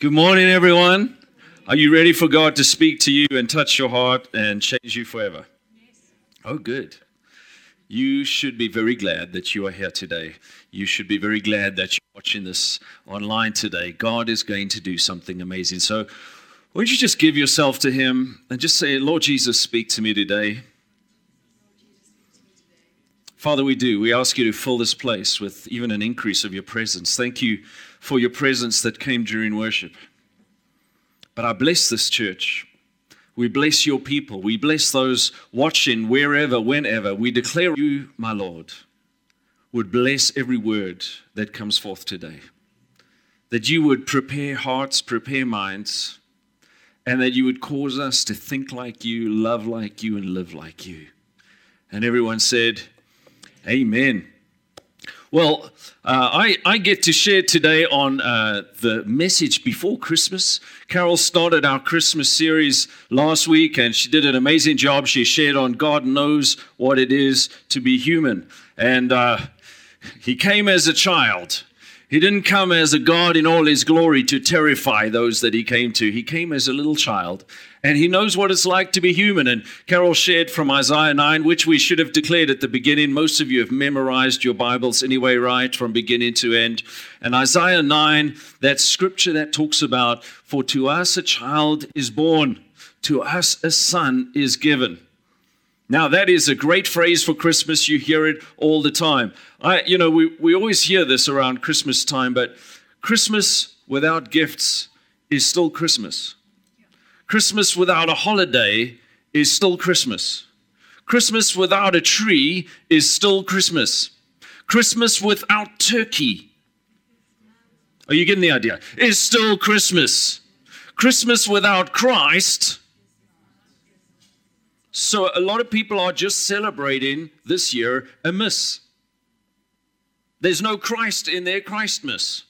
Good morning, everyone. Are you ready for God to speak to you and touch your heart and change you forever? Yes. Oh, good. You should be very glad that you are here today. You should be very glad that you're watching this online today. God is going to do something amazing. So, won't you just give yourself to Him and just say, Lord Jesus, speak to me today. Father, we do. We ask you to fill this place with even an increase of your presence. Thank you for your presence that came during worship. But I bless this church. We bless your people. We bless those watching wherever, whenever. We declare you, my Lord, would bless every word that comes forth today. That you would prepare hearts, prepare minds, and that you would cause us to think like you, love like you, and live like you. And everyone said, Amen. Well, uh, I, I get to share today on uh, the message before Christmas. Carol started our Christmas series last week and she did an amazing job. She shared on God knows what it is to be human. And uh, he came as a child. He didn't come as a God in all his glory to terrify those that he came to. He came as a little child and he knows what it's like to be human. And Carol shared from Isaiah 9, which we should have declared at the beginning. Most of you have memorized your Bibles anyway, right, from beginning to end. And Isaiah 9, that scripture that talks about, For to us a child is born, to us a son is given. Now, that is a great phrase for Christmas. You hear it all the time. I, you know, we, we always hear this around Christmas time, but Christmas without gifts is still Christmas. Christmas without a holiday is still Christmas. Christmas without a tree is still Christmas. Christmas without turkey, are you getting the idea? Is still Christmas. Christmas without Christ. So a lot of people are just celebrating this year a miss. There's no Christ in their Christmas.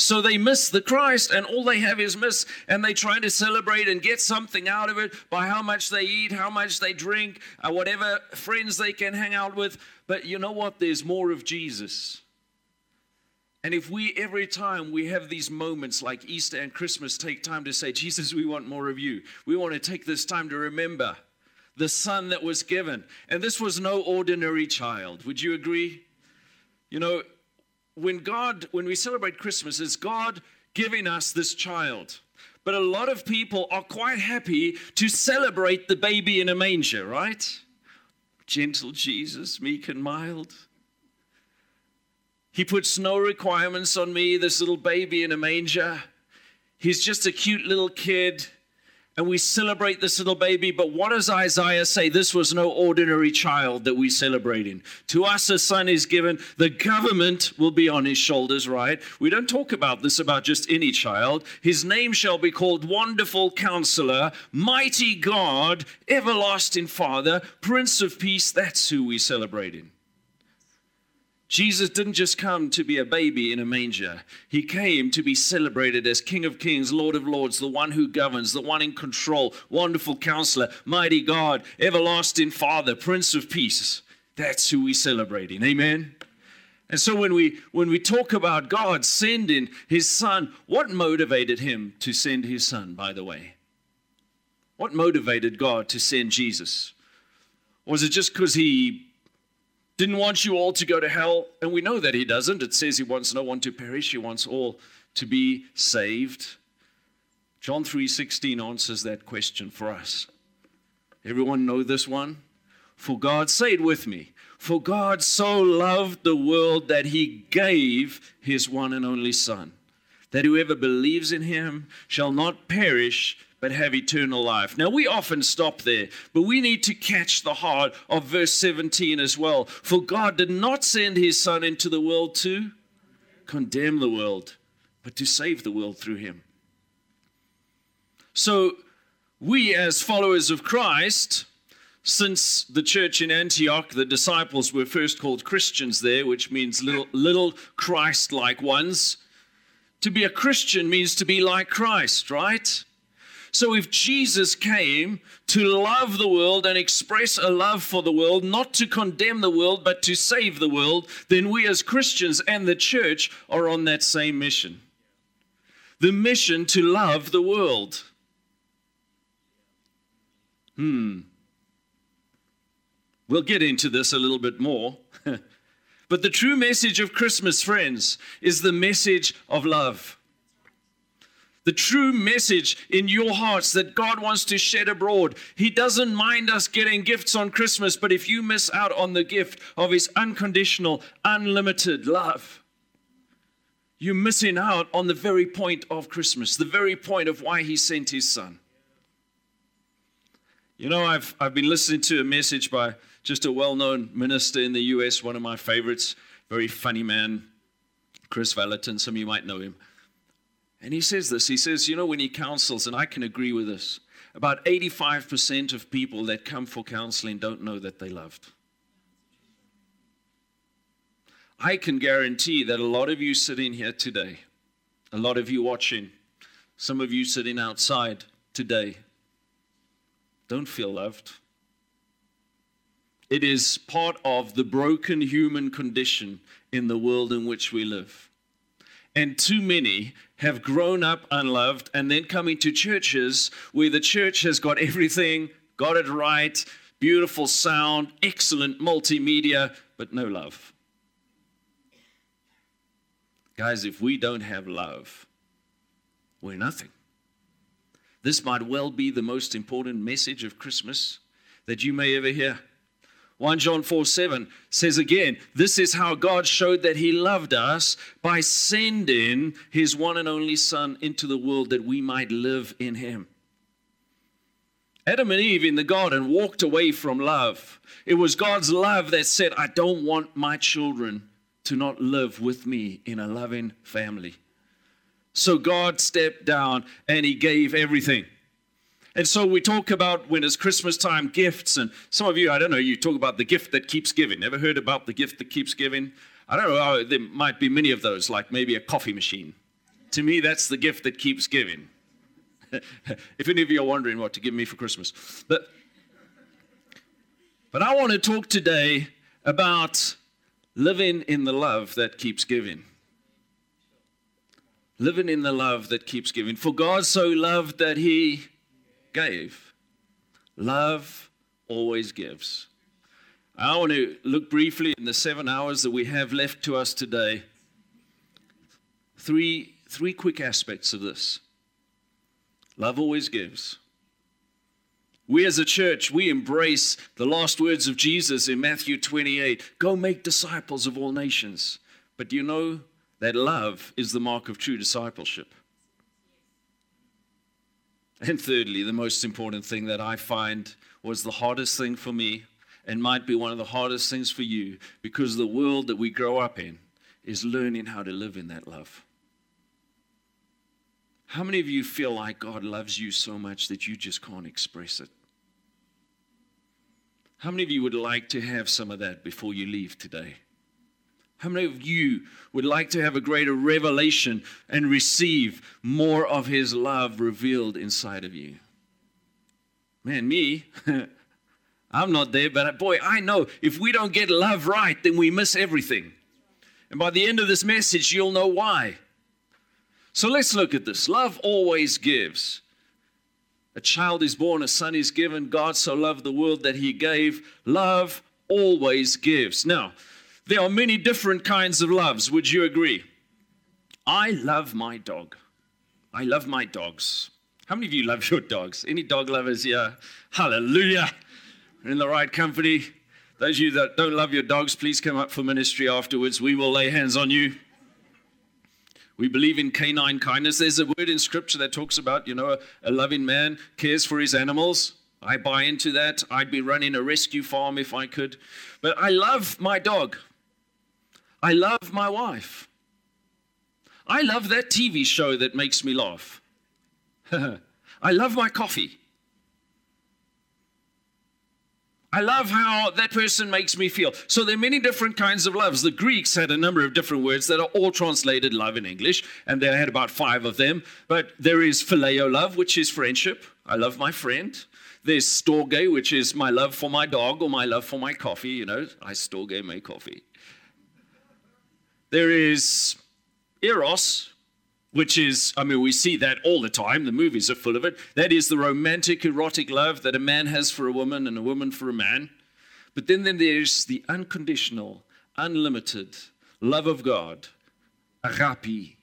So they miss the Christ, and all they have is miss, and they try to celebrate and get something out of it by how much they eat, how much they drink, uh, whatever friends they can hang out with. But you know what? There's more of Jesus. And if we, every time we have these moments like Easter and Christmas, take time to say, Jesus, we want more of you. We want to take this time to remember the Son that was given. And this was no ordinary child. Would you agree? You know, when God, when we celebrate Christmas, is God giving us this child. But a lot of people are quite happy to celebrate the baby in a manger, right? Gentle Jesus, meek and mild. He puts no requirements on me, this little baby in a manger. He's just a cute little kid and we celebrate this little baby. But what does Isaiah say? This was no ordinary child that we're celebrating. To us, a son is given. The government will be on his shoulders, right? We don't talk about this about just any child. His name shall be called Wonderful Counselor, Mighty God, Everlasting Father, Prince of Peace. That's who we're celebrating. Jesus didn't just come to be a baby in a manger. He came to be celebrated as King of Kings, Lord of Lords, the one who governs, the one in control, wonderful counselor, mighty God, everlasting Father, Prince of Peace. That's who we're celebrating. Amen. And so when we when we talk about God sending his son, what motivated him to send his son, by the way? What motivated God to send Jesus? Was it just because he didn't want you all to go to hell, and we know that he doesn't. It says he wants no one to perish, he wants all to be saved. John 3:16 answers that question for us. Everyone know this one? For God, say it with me. For God so loved the world that he gave his one and only Son, that whoever believes in him shall not perish but have eternal life. Now, we often stop there, but we need to catch the heart of verse 17 as well. For God did not send his Son into the world to condemn the world, but to save the world through him. So, we as followers of Christ, since the church in Antioch, the disciples were first called Christians there, which means little, little Christ like ones. To be a Christian means to be like Christ, right? So if Jesus came to love the world and express a love for the world, not to condemn the world, but to save the world, then we as Christians and the church are on that same mission. the mission to love the world. Hmm. We'll get into this a little bit more. but the true message of Christmas, friends, is the message of love. The true message in your hearts that God wants to shed abroad. He doesn't mind us getting gifts on Christmas, but if you miss out on the gift of His unconditional, unlimited love, you're missing out on the very point of Christmas, the very point of why He sent His Son. You know, I've, I've been listening to a message by just a well known minister in the US, one of my favorites, very funny man, Kris Vallotton. Some of you might know him. And he says this he says, you know, when he counsels, and I can agree with this, about 85% of people that come for counseling don't know that they loved. I can guarantee that a lot of you sitting here today, a lot of you watching, some of you sitting outside today, don't feel loved. It is part of the broken human condition in the world in which we live. And too many have grown up unloved and then come into churches where the church has got everything, got it right, beautiful sound, excellent multimedia, but no love. Guys, if we don't have love, we're nothing. This might well be the most important message of Christmas that you may ever hear. 1 John 4 7 says again, This is how God showed that He loved us by sending His one and only Son into the world that we might live in Him. Adam and Eve in the garden walked away from love. It was God's love that said, I don't want my children to not live with me in a loving family. So God stepped down and He gave everything. And so we talk about when it's Christmas time gifts, and some of you, I don't know, you talk about the gift that keeps giving. Ever heard about the gift that keeps giving? I don't know, oh, there might be many of those, like maybe a coffee machine. To me, that's the gift that keeps giving. if any of you are wondering what to give me for Christmas. But, but I want to talk today about living in the love that keeps giving. Living in the love that keeps giving. For God so loved that he gave. Love always gives. I want to look briefly in the seven hours that we have left to us today. Three, three quick aspects of this. Love always gives. We as a church, we embrace the last words of Jesus in Matthew 28 go make disciples of all nations. But do you know that love is the mark of true discipleship? And thirdly, the most important thing that I find was the hardest thing for me and might be one of the hardest things for you because the world that we grow up in is learning how to live in that love. How many of you feel like God loves you so much that you just can't express it? How many of you would like to have some of that before you leave today? How many of you would like to have a greater revelation and receive more of His love revealed inside of you? Man, me, I'm not there, but boy, I know if we don't get love right, then we miss everything. And by the end of this message, you'll know why. So let's look at this. Love always gives. A child is born, a son is given. God so loved the world that he gave. Love always gives. Now, there are many different kinds of loves. Would you agree? I love my dog. I love my dogs. How many of you love your dogs? Any dog lovers here? Hallelujah. We're in the right company. Those of you that don't love your dogs, please come up for ministry afterwards. We will lay hands on you. We believe in canine kindness. There's a word in scripture that talks about, you know, a, a loving man cares for his animals. I buy into that. I'd be running a rescue farm if I could. But I love my dog. I love my wife. I love that TV show that makes me laugh. I love my coffee. I love how that person makes me feel. So there are many different kinds of loves. The Greeks had a number of different words that are all translated love in English, and they had about five of them. But there is phileo love, which is friendship. I love my friend. There's storge, which is my love for my dog or my love for my coffee. You know, I storge my coffee. There is eros, which is, I mean, we see that all the time. The movies are full of it. That is the romantic, erotic love that a man has for a woman and a woman for a man. But then, then there's the unconditional, unlimited love of God, agape,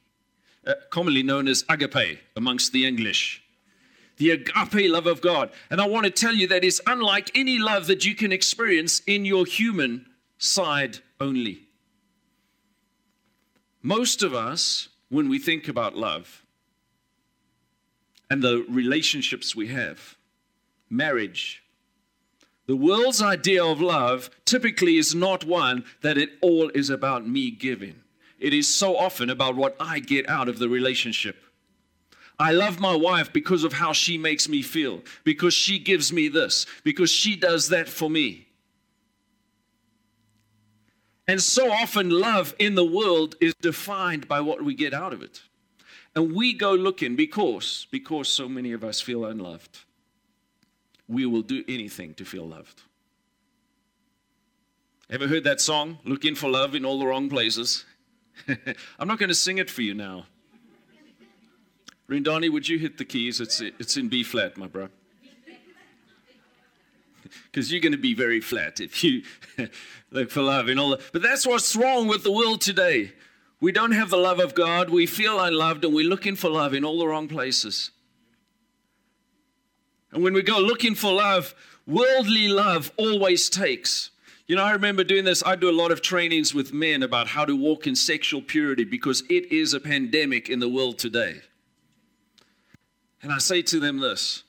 uh, commonly known as agape amongst the English. The agape love of God. And I want to tell you that is unlike any love that you can experience in your human side only. Most of us when we think about love and the relationships we have, marriage, the world's idea of love typically is not one that it all is about me giving. It is so often about what I get out of the relationship. I love my wife because of how she makes me feel, because she gives me this, because she does that for me. And so often, love in the world is defined by what we get out of it. And we go looking because, because so many of us feel unloved. We will do anything to feel loved. Ever heard that song, Looking for Love in All the Wrong Places? I'm not going to sing it for you now. Rindani, would you hit the keys? It's, it's in B flat, my bro because you're going to be very flat if you look for love and all that. But that's what's wrong with the world today. We don't have the love of God. We feel unloved and we're looking for love in all the wrong places. And when we go looking for love, worldly love always takes. You know, I remember doing this. I do a lot of trainings with men about how to walk in sexual purity because it is a pandemic in the world today. And I say to them this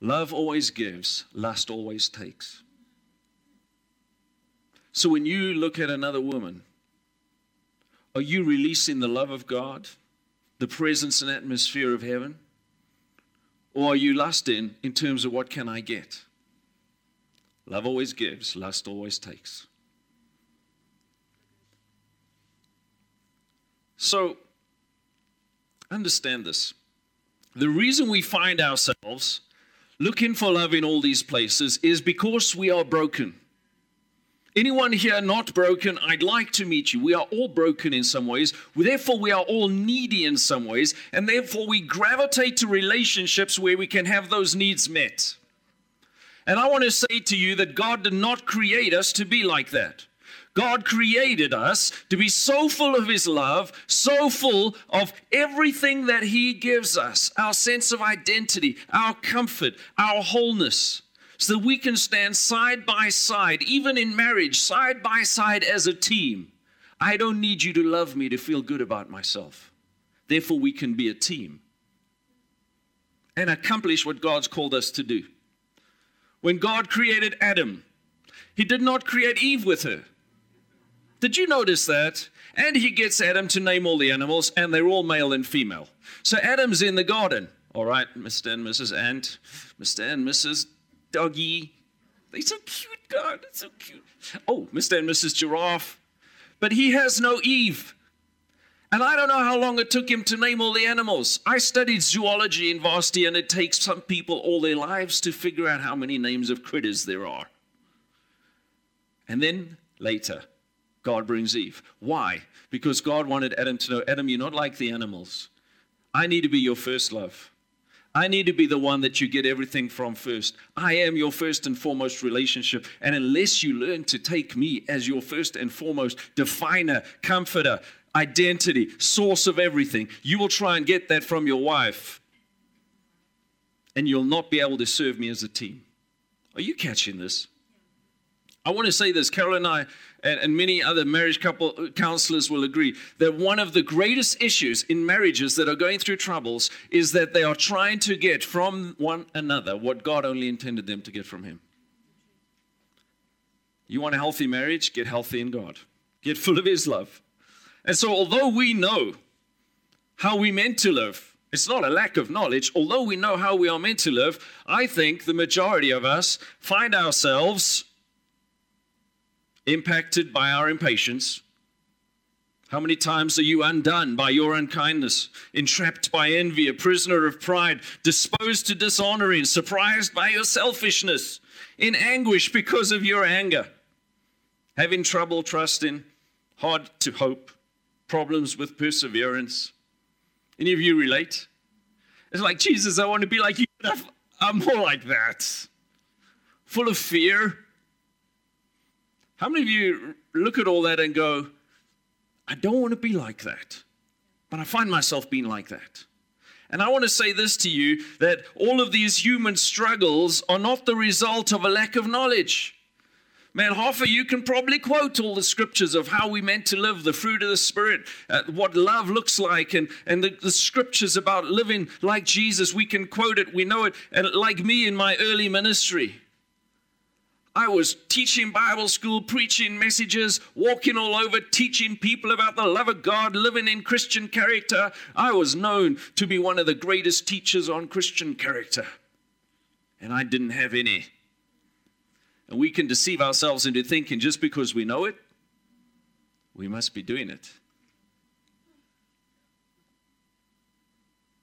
Love always gives, lust always takes. So when you look at another woman, are you releasing the love of God, the presence and atmosphere of heaven? Or are you lusting in terms of what can I get? Love always gives, lust always takes. So, understand this. The reason we find ourselves looking for love in all these places is because we are broken. Anyone here not broken, I'd like to meet you. We are all broken in some ways. Therefore, we are all needy in some ways. And therefore, we gravitate to relationships where we can have those needs met. And I want to say to you that God did not create us to be like that. God created us to be so full of His love, so full of everything that He gives us our sense of identity, our comfort, our wholeness, so that we can stand side by side, even in marriage, side by side as a team. I don't need you to love me to feel good about myself. Therefore, we can be a team and accomplish what God's called us to do. When God created Adam, He did not create Eve with her. Did you notice that? And he gets Adam to name all the animals, and they're all male and female. So Adam's in the garden. All right, Mr. and Mrs. Ant, Mr. and Mrs. Doggy. They're so cute, God. It's so cute. Oh, Mr. and Mrs. Giraffe. But he has no Eve. And I don't know how long it took him to name all the animals. I studied zoology in varsity, and it takes some people all their lives to figure out how many names of critters there are. And then later, God brings Eve. Why? Because God wanted Adam to know Adam, you're not like the animals. I need to be your first love. I need to be the one that you get everything from first. I am your first and foremost relationship. And unless you learn to take me as your first and foremost definer, comforter, identity, source of everything, you will try and get that from your wife. And you'll not be able to serve me as a team. Are you catching this? I want to say this. Carol and I and, and many other marriage couple counselors will agree that one of the greatest issues in marriages that are going through troubles is that they are trying to get from one another what God only intended them to get from Him. You want a healthy marriage? Get healthy in God. Get full of His love. And so, although we know how we meant to live, it's not a lack of knowledge. Although we know how we are meant to live, I think the majority of us find ourselves impacted by our impatience? How many times are you undone by your unkindness, entrapped by envy, a prisoner of pride, disposed to dishonoring, surprised by your selfishness, in anguish because of your anger, having trouble trusting, hard to hope, problems with perseverance? Any of you relate? It's like, Jesus, I want to be like you. I'm more like that. Full of fear. How many of you look at all that and go, I don't want to be like that, but I find myself being like that? And I want to say this to you that all of these human struggles are not the result of a lack of knowledge. Man, half of you can probably quote all the scriptures of how we meant to live, the fruit of the Spirit, uh, what love looks like, and, and the, the scriptures about living like Jesus. We can quote it, we know it. And like me in my early ministry, I was teaching Bible school, preaching messages, walking all over, teaching people about the love of God, living in Christian character. I was known to be one of the greatest teachers on Christian character. And I didn't have any. And we can deceive ourselves into thinking just because we know it, we must be doing it.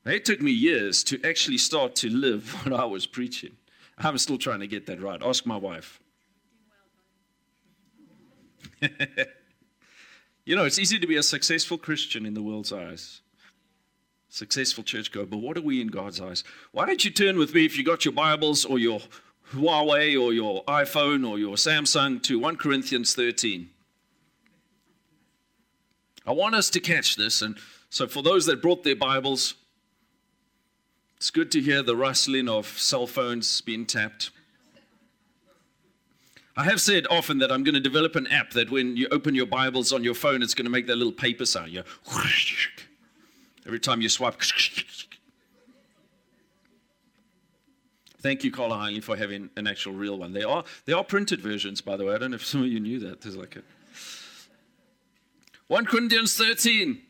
It took me years to actually start to live what I was preaching. I'm still trying to get that right. Ask my wife. you know, it's easy to be a successful Christian in the world's eyes, successful churchgoer, but what are we in God's eyes? Why don't you turn with me if you got your Bibles or your Huawei or your iPhone or your Samsung to 1 Corinthians 13. I want us to catch this. And so, for those that brought their Bibles, it's good to hear the rustling of cell phones being tapped. I have said often that I'm going to develop an app that when you open your Bibles on your phone, it's going to make that little paper sound. You every time you swipe. Thank you, Carla Heinley, for having an actual real one. They are, they are printed versions, by the way. I don't know if some of you knew that. There's like a 1 Corinthians 13.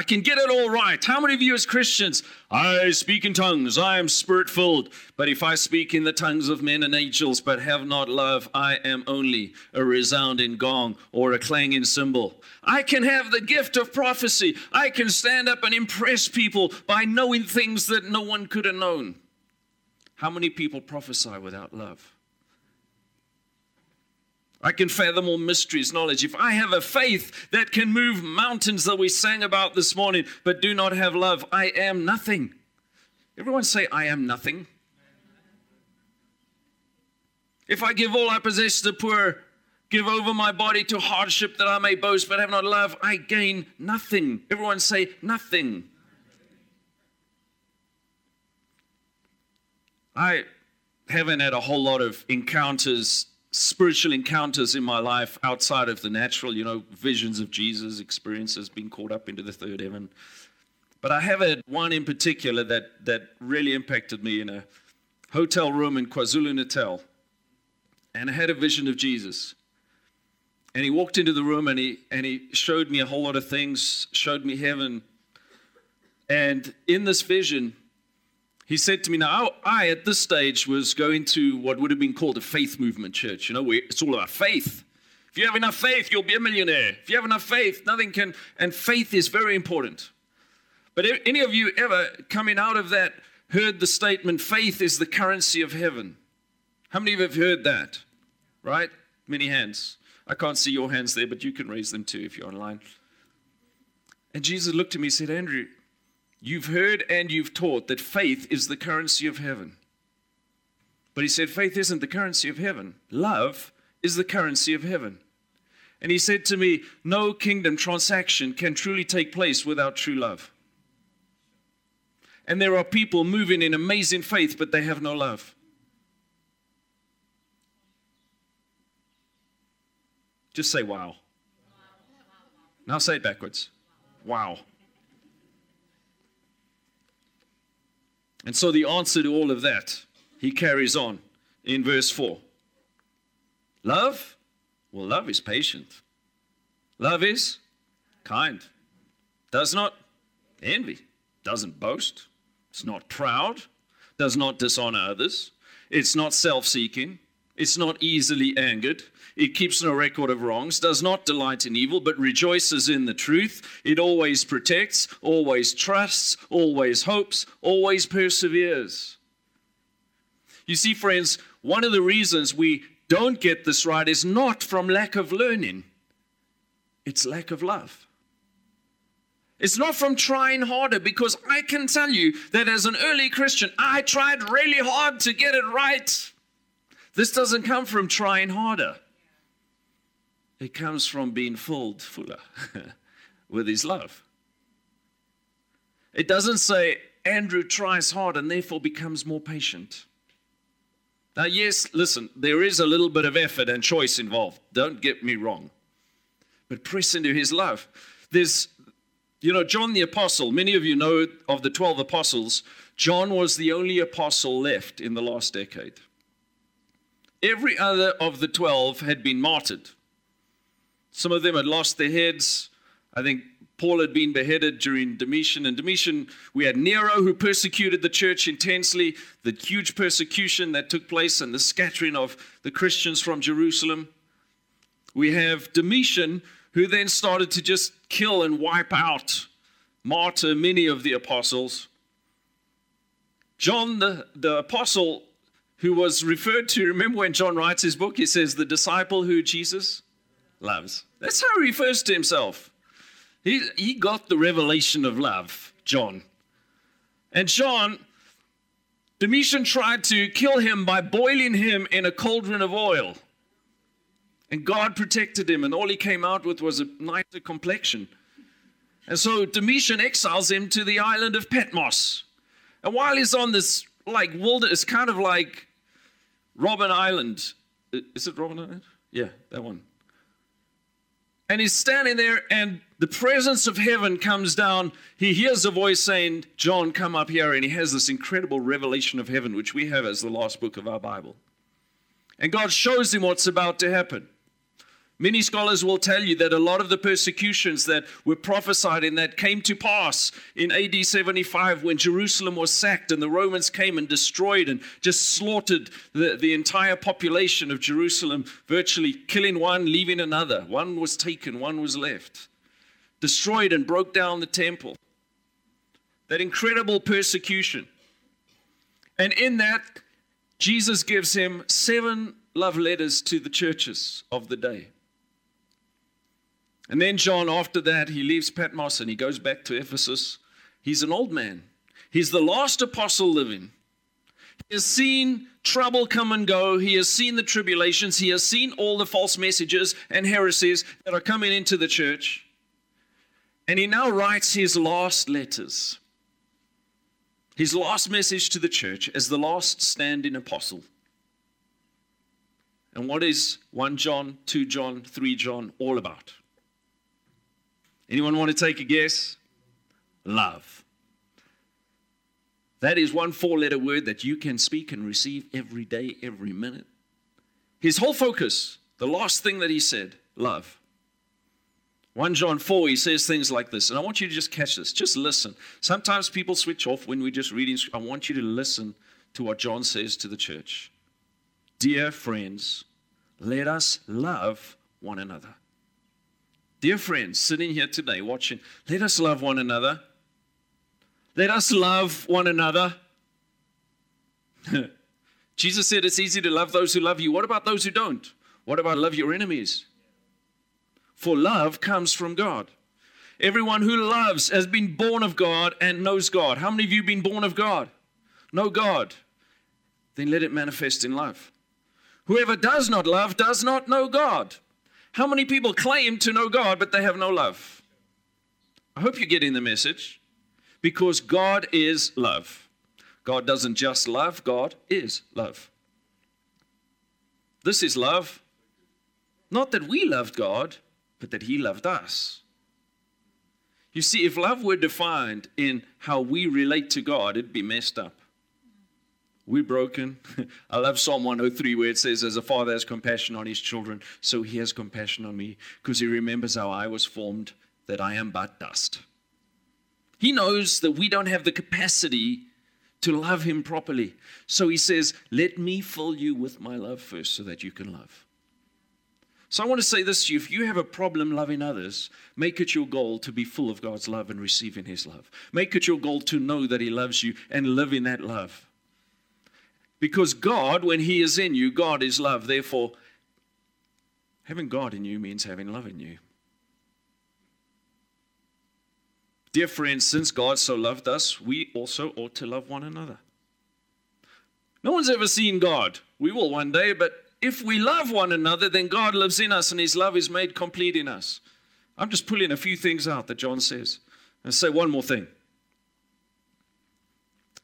I can get it all right. How many of you, as Christians, I speak in tongues, I am spirit filled. But if I speak in the tongues of men and angels, but have not love, I am only a resounding gong or a clanging cymbal. I can have the gift of prophecy. I can stand up and impress people by knowing things that no one could have known. How many people prophesy without love? I can fathom all mysteries, knowledge. If I have a faith that can move mountains that we sang about this morning, but do not have love, I am nothing. Everyone say, I am nothing. If I give all I possess to the poor, give over my body to hardship that I may boast, but have not love, I gain nothing. Everyone say, nothing. I haven't had a whole lot of encounters, spiritual encounters in my life outside of the natural, you know, visions of Jesus, experiences, being caught up into the third heaven. But I have had one in particular that, that really impacted me in a hotel room in KwaZulu Natal. And I had a vision of Jesus. And he walked into the room and he, and he showed me a whole lot of things, showed me heaven. And in this vision, he said to me, Now, I at this stage was going to what would have been called a faith movement church, you know, where it's all about faith. If you have enough faith, you'll be a millionaire. If you have enough faith, nothing can, and faith is very important. But any of you ever coming out of that heard the statement, faith is the currency of heaven? How many of you have heard that? Right? Many hands. I can't see your hands there, but you can raise them too if you're online. And Jesus looked at me and said, Andrew, You've heard and you've taught that faith is the currency of heaven. But he said, faith isn't the currency of heaven. Love is the currency of heaven. And he said to me, no kingdom transaction can truly take place without true love. And there are people moving in amazing faith, but they have no love. Just say wow. Now say it backwards. Wow. And so the answer to all of that, he carries on in verse 4. Love? Well, love is patient. Love is kind. Does not envy. Doesn't boast. It's not proud. Does not dishonor others. It's not self seeking. It's not easily angered. It keeps no record of wrongs, does not delight in evil, but rejoices in the truth. It always protects, always trusts, always hopes, always perseveres. You see, friends, one of the reasons we don't get this right is not from lack of learning, it's lack of love. It's not from trying harder because I can tell you that as an early Christian, I tried really hard to get it right. This doesn't come from trying harder, it comes from being filled fuller with His love. It doesn't say Andrew tries hard and therefore becomes more patient. Now, yes, listen, there is a little bit of effort and choice involved. Don't get me wrong. But press into his love. There's, you know, John the Apostle, many of you know of the 12 apostles, John was the only apostle left in the last decade. Every other of the 12 had been martyred. Some of them had lost their heads. I think Paul had been beheaded during Domitian. And Domitian, we had Nero who persecuted the church intensely, the huge persecution that took place and the scattering of the Christians from Jerusalem. We have Domitian who then started to just kill and wipe out, martyr many of the apostles. John, the, the apostle who was referred to, remember when John writes his book, he says, the disciple who Jesus loves. That's how he refers to himself. He, he got the revelation of love, John. And John, Domitian tried to kill him by boiling him in a cauldron of oil. And God protected him, and all he came out with was a nicer complexion. And so Domitian exiles him to the island of Patmos. And while he's on this like wilderness, kind of like Robben Island. Is it Robben Island? Yeah, that one. And he's standing there, and the presence of heaven comes down. He hears a voice saying, John, come up here. And he has this incredible revelation of heaven, which we have as the last book of our Bible. And God shows him what's about to happen. Many scholars will tell you that a lot of the persecutions that were prophesied and that came to pass in AD 75 when Jerusalem was sacked and the Romans came and destroyed and just slaughtered the, the entire population of Jerusalem, virtually killing one, leaving another. One was taken, one was left. Destroyed and broke down the temple. That incredible persecution. And in that, Jesus gives him seven love letters to the churches of the day. And then John, after that, he leaves Patmos and he goes back to Ephesus. He's an old man. He's the last apostle living. He has seen trouble come and go. He has seen the tribulations. He has seen all the false messages and heresies that are coming into the church. And he now writes his last letters, his last message to the church as the last standing apostle. And what is 1 John, 2 John, 3 John all about? Anyone want to take a guess? Love. That is one four letter word that you can speak and receive every day, every minute. His whole focus, the last thing that he said, love. 1 John 4, he says things like this, and I want you to just catch this. Just listen. Sometimes people switch off when we're just reading. I want you to listen to what John says to the church. Dear friends, let us love one another. Dear friends, sitting here today watching, let us love one another. Let us love one another. Jesus said it's easy to love those who love you. What about those who don't? What about love your enemies? For love comes from God. Everyone who loves has been born of God and knows God. How many of you been born of God? Know God. Then let it manifest in love. Whoever does not love does not know God how many people claim to know God, but they have no love? I hope you're getting the message because God is love. God doesn't just love, God is love. This is love. Not that we loved God, but that He loved us. You see, if love were defined in how we relate to God, it'd be messed up. We're broken. I love Psalm 103 where it says, As a father has compassion on his children, so he has compassion on me, because he remembers how I was formed, that I am but dust. He knows that we don't have the capacity to love him properly. So he says, Let me fill you with my love first so that you can love. So I want to say this to you if you have a problem loving others, make it your goal to be full of God's love and receiving his love. Make it your goal to know that he loves you and live in that love. Because God, when He is in you, God is love. Therefore, having God in you means having love in you. Dear friends, since God so loved us, we also ought to love one another. No one's ever seen God. We will one day, but if we love one another, then God lives in us and his love is made complete in us. I'm just pulling a few things out that John says. And say one more thing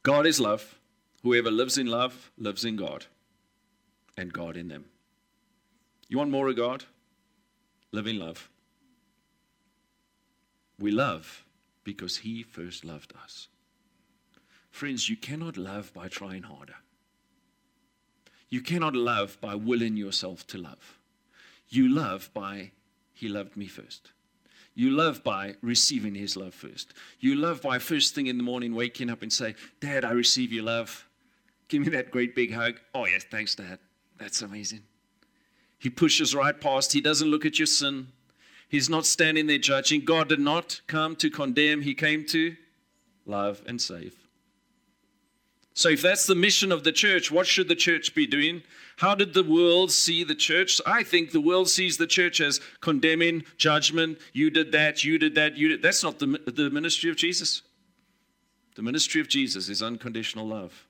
God is love. Whoever lives in love lives in God and God in them. You want more of God? Live in love. We love because He first loved us. Friends, you cannot love by trying harder. You cannot love by willing yourself to love. You love by He loved me first. You love by receiving His love first. You love by first thing in the morning waking up and say, Dad, I receive your love. Give me that great big hug. Oh, yes, thanks, Dad. That's amazing. He pushes right past. He doesn't look at your sin. He's not standing there judging. God did not come to condemn, He came to love and save. So, if that's the mission of the church, what should the church be doing? How did the world see the church? I think the world sees the church as condemning, judgment. You did that, you did that, you did. That's not the, the ministry of Jesus. The ministry of Jesus is unconditional love.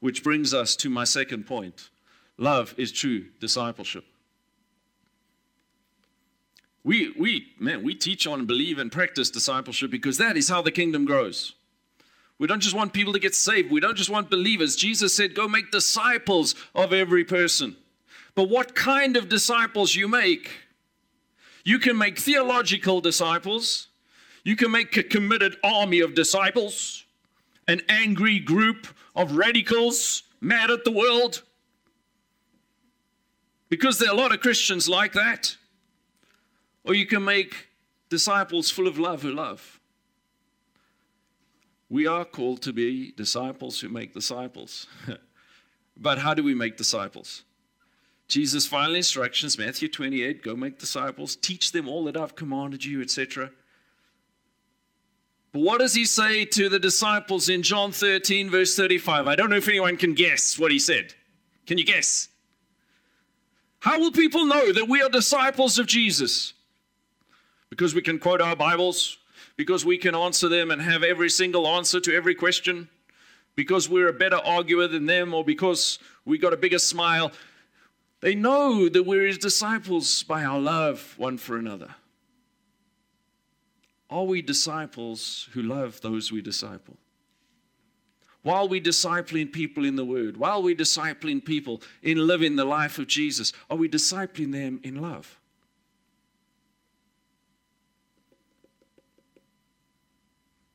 Which brings us to my second point love is true discipleship. We, we, man, we teach on, believe, and practice discipleship because that is how the kingdom grows. We don't just want people to get saved. We don't just want believers. Jesus said, go make disciples of every person. But what kind of disciples you make? You can make theological disciples. You can make a committed army of disciples, an angry group of radicals mad at the world. Because there are a lot of Christians like that. Or you can make disciples full of love who love. We are called to be disciples who make disciples. but how do we make disciples? Jesus' final instructions, Matthew 28, go make disciples, teach them all that I've commanded you, etc. What does he say to the disciples in John 13, verse 35? I don't know if anyone can guess what he said. Can you guess? How will people know that we are disciples of Jesus? Because we can quote our Bibles, because we can answer them and have every single answer to every question, because we're a better arguer than them, or because we got a bigger smile. They know that we're his disciples by our love one for another. Are we disciples who love those we disciple? While we discipling people in the Word, while we discipling people in living the life of Jesus, are we discipling them in love?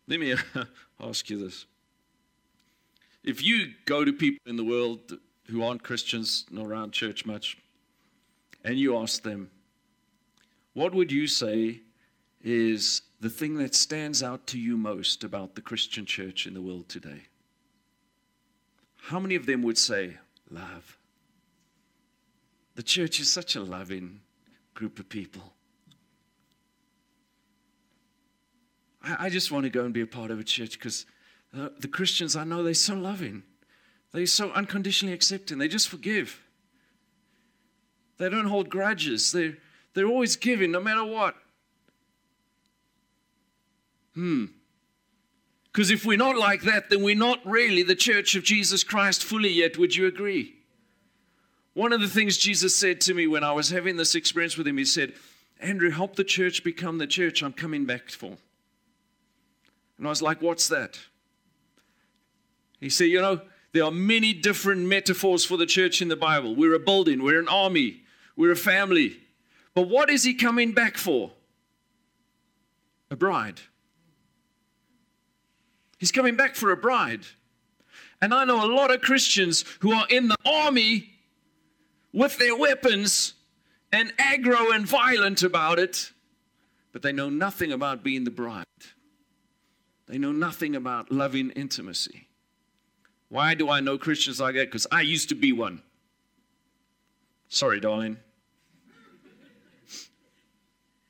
Let me uh, ask you this. If you go to people in the world who aren't Christians, not around church much, and you ask them, what would you say is the thing that stands out to you most about the Christian church in the world today? How many of them would say, Love? The church is such a loving group of people. I, I just want to go and be a part of a church because uh, the Christians I know they're so loving. They're so unconditionally accepting. They just forgive. They don't hold grudges. They're, they're always giving no matter what. Hmm. Because if we're not like that, then we're not really the church of Jesus Christ fully yet. Would you agree? One of the things Jesus said to me when I was having this experience with him, he said, Andrew, help the church become the church I'm coming back for. And I was like, What's that? He said, You know, there are many different metaphors for the church in the Bible. We're a building, we're an army, we're a family. But what is he coming back for? A bride. He's coming back for a bride. And I know a lot of Christians who are in the army with their weapons and aggro and violent about it, but they know nothing about being the bride. They know nothing about loving intimacy. Why do I know Christians like that? Because I used to be one. Sorry, darling.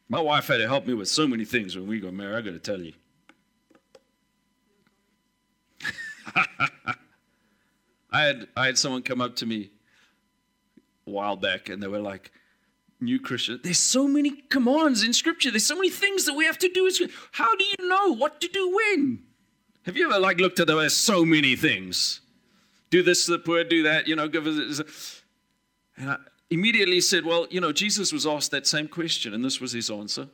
My wife had to help me with so many things when we got married, I got to tell you. I had I had someone come up to me a while back and they were like, new Christian. There's so many commands in Scripture. There's so many things that we have to do. How do you know what to do when. Have you ever like looked at there so many things? Do this to the poor, do that, you know, give us. And I immediately said, Well, you know, Jesus was asked that same question, and this was his answer.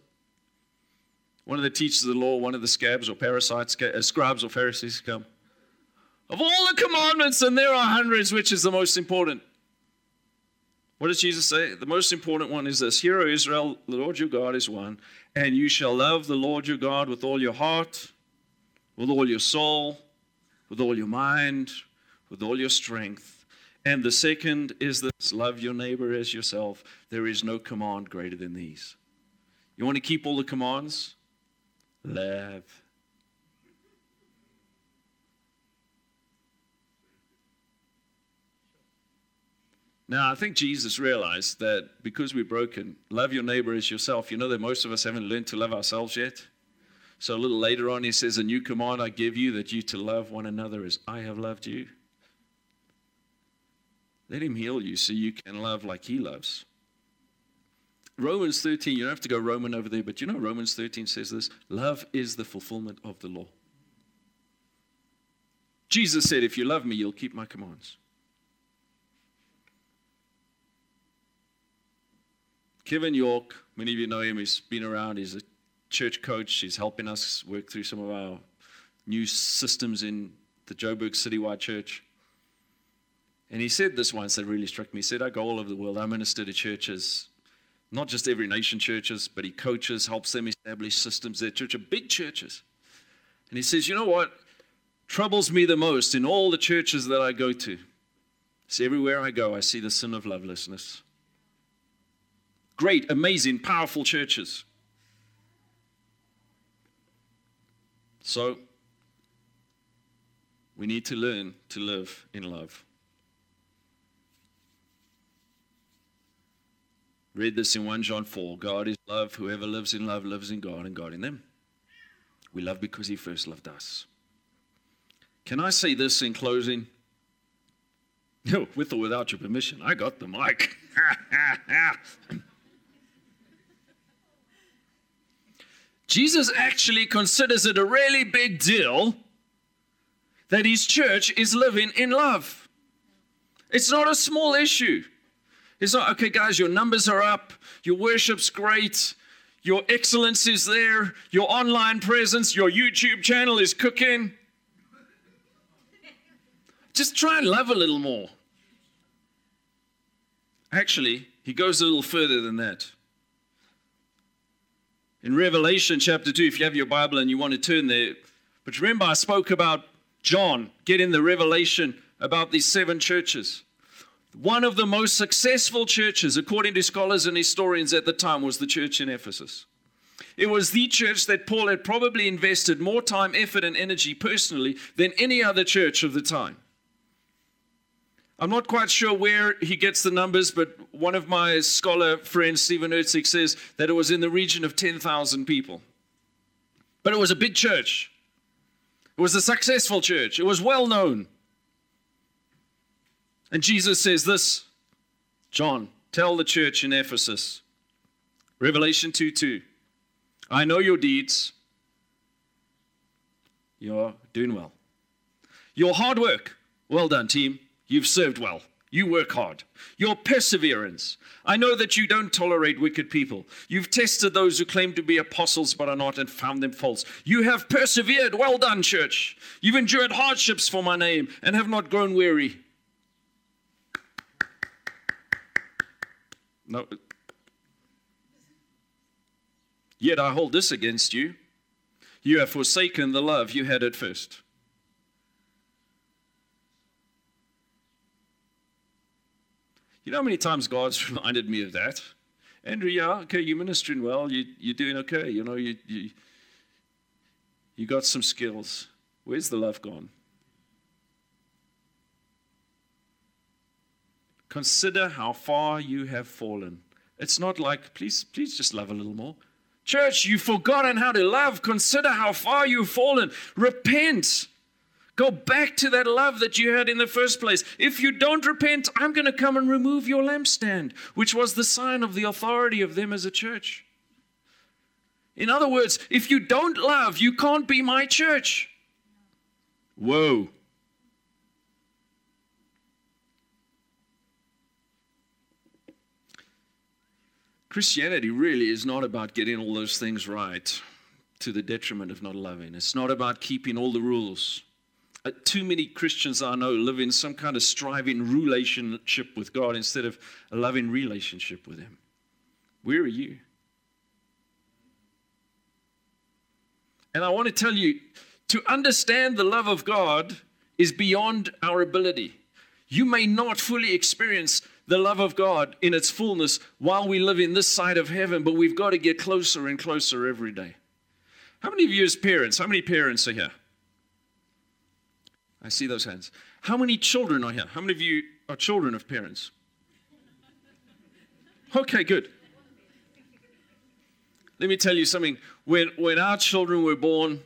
One of the teachers of the law, one of the scabs or parasites, uh, scribes or Pharisees come. Of all the commandments, and there are hundreds, which is the most important? What does Jesus say? The most important one is this Hear, O Israel, the Lord your God is one, and you shall love the Lord your God with all your heart, with all your soul, with all your mind, with all your strength. And the second is this love your neighbor as yourself. There is no command greater than these. You want to keep all the commands? Love. Now, I think Jesus realized that because we're broken, love your neighbor as yourself. You know that most of us haven't learned to love ourselves yet. So a little later on, he says, A new command I give you that you to love one another as I have loved you. Let him heal you so you can love like he loves. Romans 13, you don't have to go Roman over there, but you know Romans 13 says this love is the fulfillment of the law. Jesus said, If you love me, you'll keep my commands. Kevin York, many of you know him, he's been around, he's a church coach, he's helping us work through some of our new systems in the Joburg Citywide Church. And he said this once that really struck me. He said, I go all over the world, I minister to churches, not just every nation churches, but he coaches, helps them establish systems. Their church are big churches. And he says, You know what troubles me the most in all the churches that I go to? See, everywhere I go, I see the sin of lovelessness great, amazing, powerful churches. So, we need to learn to live in love. Read this in 1 John 4 God is love. Whoever lives in love lives in God and God in them. We love because He first loved us. Can I say this in closing? No, with or without your permission. I got the mic. Jesus actually considers it a really big deal that his church is living in love. It's not a small issue. It's not, okay, guys, your numbers are up, your worship's great, your excellence is there, your online presence, your YouTube channel is cooking. Just try and love a little more. Actually, he goes a little further than that. In Revelation chapter 2, if you have your Bible and you want to turn there, but remember, I spoke about John getting the revelation about these seven churches. One of the most successful churches, according to scholars and historians at the time, was the church in Ephesus. It was the church that Paul had probably invested more time, effort, and energy personally than any other church of the time. I'm not quite sure where he gets the numbers, but one of my scholar friends, Stephen Ertzig, says that it was in the region of 10,000 people. But it was a big church. It was a successful church. It was well known. And Jesus says this John, tell the church in Ephesus, Revelation 2 2, I know your deeds. You're doing well. Your hard work. Well done, team. You've served well. You work hard. Your perseverance. I know that you don't tolerate wicked people. You've tested those who claim to be apostles but are not and found them false. You have persevered. Well done, church. You've endured hardships for my name and have not grown weary. No. Yet I hold this against you. You have forsaken the love you had at first. You know how many times God's reminded me of that? Andrew, yeah, okay, you're ministering well, you, you're doing okay, you know, you, you, you got some skills. Where's the love gone? Consider how far you have fallen. It's not like, please, please just love a little more. Church, you've forgotten how to love. Consider how far you've fallen. Repent. Go back to that love that you had in the first place. If you don't repent, I'm going to come and remove your lampstand, which was the sign of the authority of them as a church. In other words, if you don't love, you can't be my church. Whoa. Christianity really is not about getting all those things right to the detriment of not loving. It's not about keeping all the rules. Uh, too many Christians I know live in some kind of striving relationship with God instead of a loving relationship with Him. Where are you? And I want to tell you to understand the love of God is beyond our ability. You may not fully experience the love of God in its fullness while we live in this side of heaven, but we've got to get closer and closer every day. How many of you, as parents, how many parents are here? I see those hands. How many children are here? How many of you are children of parents? Okay, good. Let me tell you something. When, when our children were born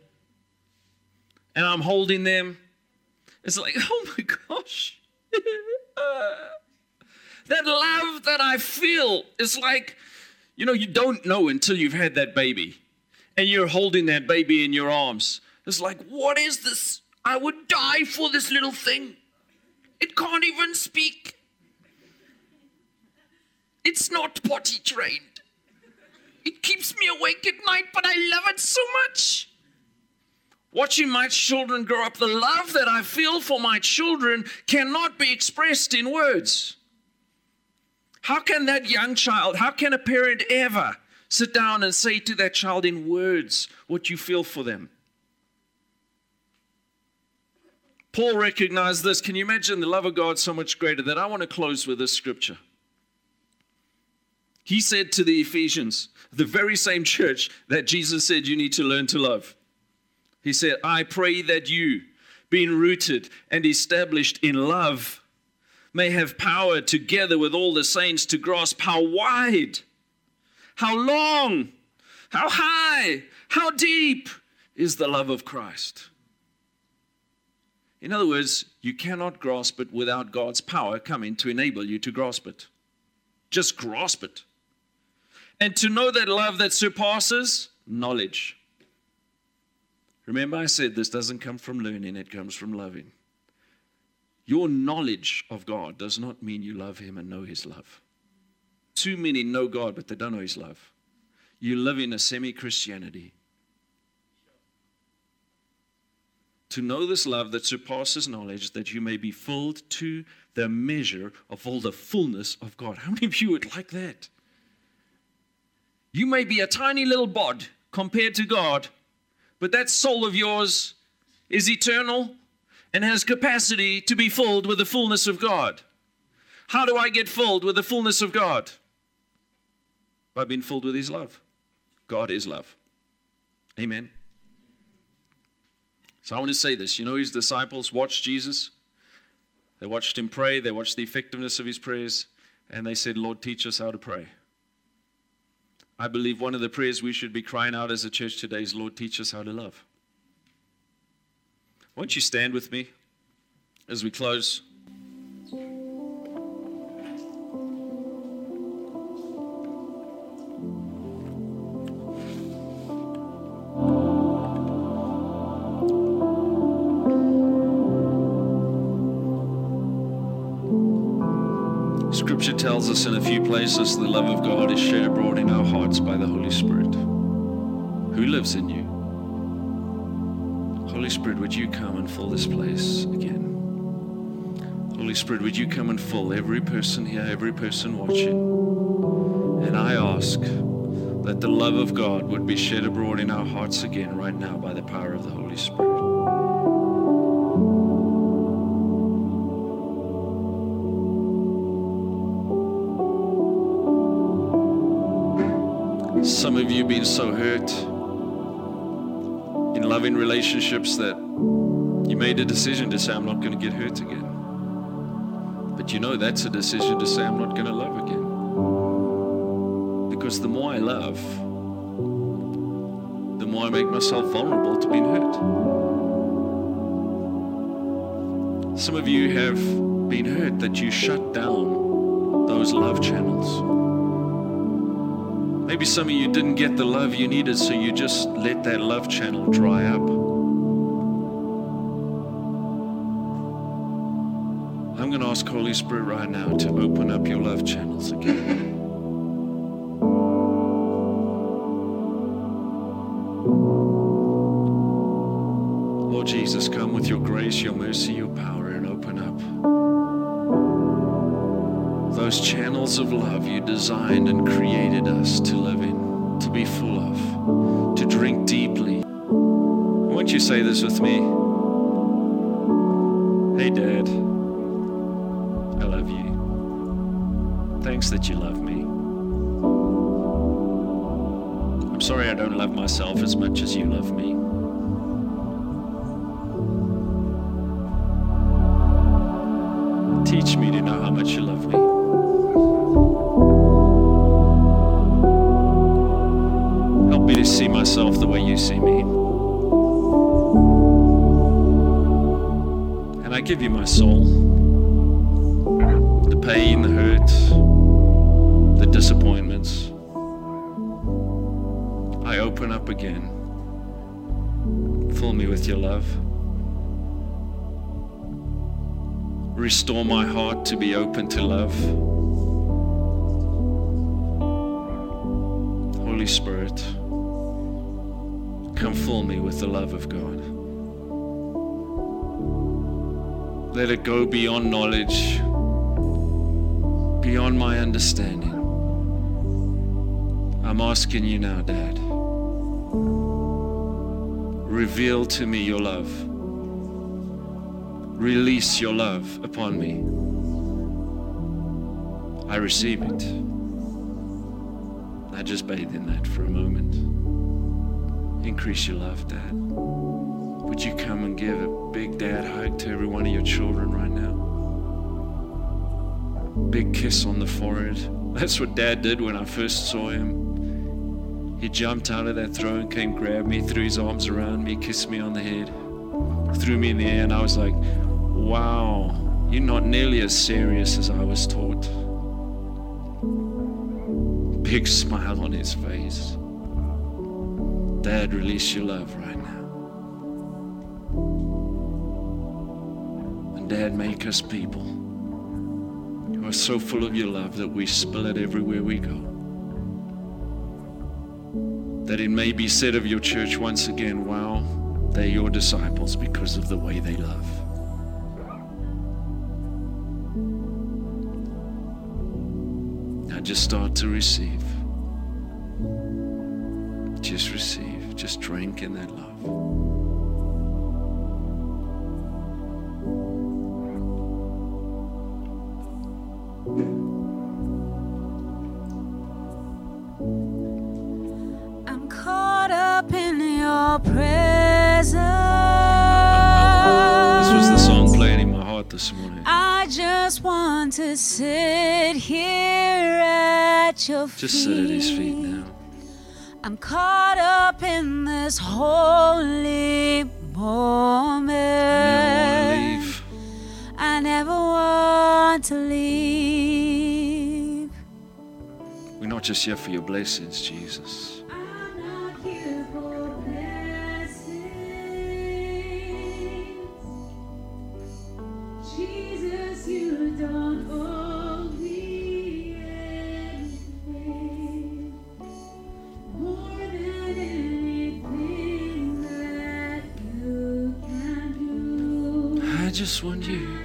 and I'm holding them, it's like, oh my gosh. that love that I feel is like, you know, you don't know until you've had that baby and you're holding that baby in your arms. It's like, what is this? I would die for this little thing. It can't even speak. It's not potty trained. It keeps me awake at night, but I love it so much. Watching my children grow up, the love that I feel for my children cannot be expressed in words. How can that young child, how can a parent ever sit down and say to that child in words what you feel for them? Paul recognized this. Can you imagine the love of God so much greater that I want to close with this scripture? He said to the Ephesians, the very same church that Jesus said you need to learn to love. He said, I pray that you, being rooted and established in love, may have power together with all the saints to grasp how wide, how long, how high, how deep is the love of Christ. In other words, you cannot grasp it without God's power coming to enable you to grasp it. Just grasp it. And to know that love that surpasses knowledge. Remember, I said this doesn't come from learning, it comes from loving. Your knowledge of God does not mean you love Him and know His love. Too many know God, but they don't know His love. You live in a semi Christianity. To know this love that surpasses knowledge, that you may be filled to the measure of all the fullness of God. How many of you would like that? You may be a tiny little bod compared to God, but that soul of yours is eternal and has capacity to be filled with the fullness of God. How do I get filled with the fullness of God? By being filled with His love. God is love. Amen. So I want to say this. You know, His disciples watched Jesus, they watched Him pray, they watched the effectiveness of His prayers, and they said, Lord, teach us how to pray. I believe one of the prayers we should be crying out as a church today is, Lord, teach us how to love. Won't you stand with me as we close? Scripture tells us in a few places the love of God is shed abroad in our hearts by the Holy Spirit, who lives in you. Holy Spirit, would you come and fill this place again? Holy Spirit, would you come and fill every person here, every person watching? And I ask that the love of God would be shed abroad in our hearts again right now by the power of the Holy Spirit. Of you been so hurt in loving relationships that you made a decision to say, I'm not going to get hurt again. But you know that's a decision to say, I'm not going to love again. Because the more I love, the more I make myself vulnerable to being hurt. Some of you have been hurt that you shut down those love channels. Maybe some of you didn't get the love you needed, so you just let that love channel dry up. I'm going to ask Holy Spirit right now to open up your love channels again. Lord Jesus, come with your grace, your mercy, your power, those channels of love you designed and created us to live in, to be full of, to drink deeply. Won't you say this with me? Hey, Dad, I love you. Thanks that you love me. I'm sorry I don't love myself as much as you love me. Teach me to give you my soul the pain, the hurt, the disappointments. I open up again. Fill me with your love. Restore my heart to be open to love. Holy Spirit, come fill me with the love of God. Let it go beyond knowledge, beyond my understanding. I'm asking you now, Dad. Reveal to me your love. Release your love upon me. I receive it. I just bathe in that for a moment. Increase your love, Dad. Would you come and give a big dad hug to every one of your children right now? Big kiss on the forehead. That's what Dad did when I first saw him. He jumped out of that throne, came, grabbed me, threw his arms around me, kissed me on the head, threw me in the air, and I was like, wow, you're not nearly as serious as I was taught. Big smile on his face. Dad, release your love Dad, make us people who are so full of your love that we spill it everywhere we go. That it may be said of your church once again, wow, they're your disciples because of the way they love. Now just start to receive. Just receive. Just drink in that love. Morning. I just want to sit here at your feet. Just sit at his feet now. I'm caught up in this holy moment. I never want to leave. I never want to leave. We're not just here for your blessings, Jesus. Just want you.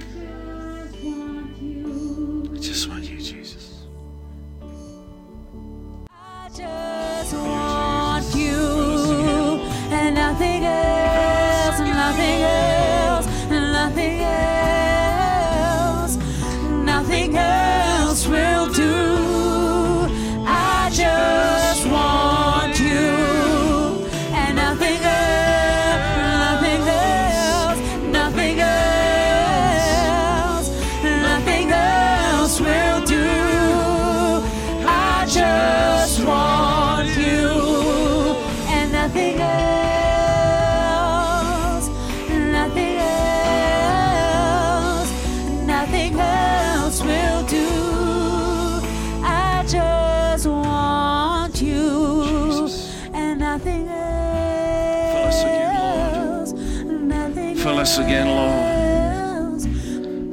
Us again, Lord.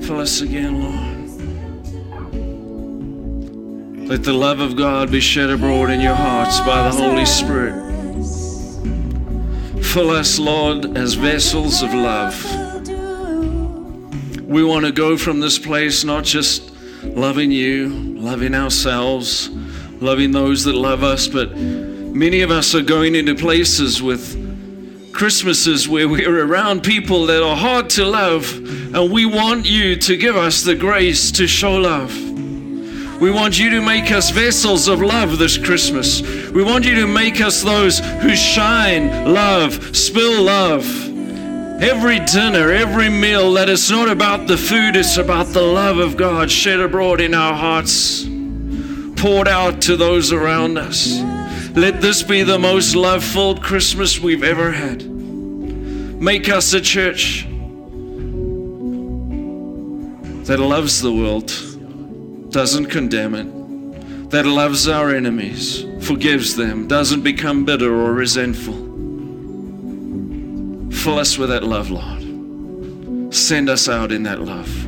Fill us again, Lord. Let the love of God be shed abroad in your hearts by the Holy Spirit. Fill us, Lord, as vessels of love. We want to go from this place not just loving you, loving ourselves, loving those that love us, but many of us are going into places with Christmases where we're around people that are hard to love, and we want you to give us the grace to show love. We want you to make us vessels of love this Christmas. We want you to make us those who shine love, spill love. Every dinner, every meal, that it's not about the food, it's about the love of God shed abroad in our hearts, poured out to those around us. Let this be the most love filled Christmas we've ever had. Make us a church that loves the world, doesn't condemn it, that loves our enemies, forgives them, doesn't become bitter or resentful. Fill us with that love, Lord. Send us out in that love.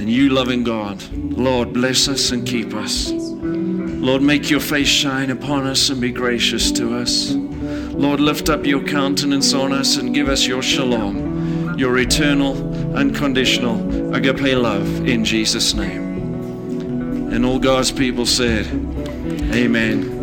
And you, loving God, Lord, bless us and keep us. Lord, make your face shine upon us and be gracious to us. Lord, lift up your countenance on us and give us your shalom, your eternal, unconditional agape love in Jesus' name. And all God's people said, Amen.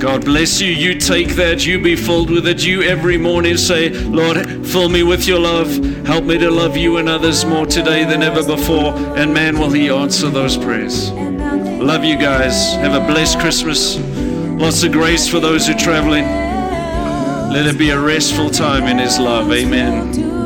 God bless you. You take that. You be filled with it. You every morning say, Lord, fill me with your love. Help me to love you and others more today than ever before. And man, will He answer those prayers. Love you guys. Have a blessed Christmas. Lots of grace for those who are traveling. Let it be a restful time in His love. Amen.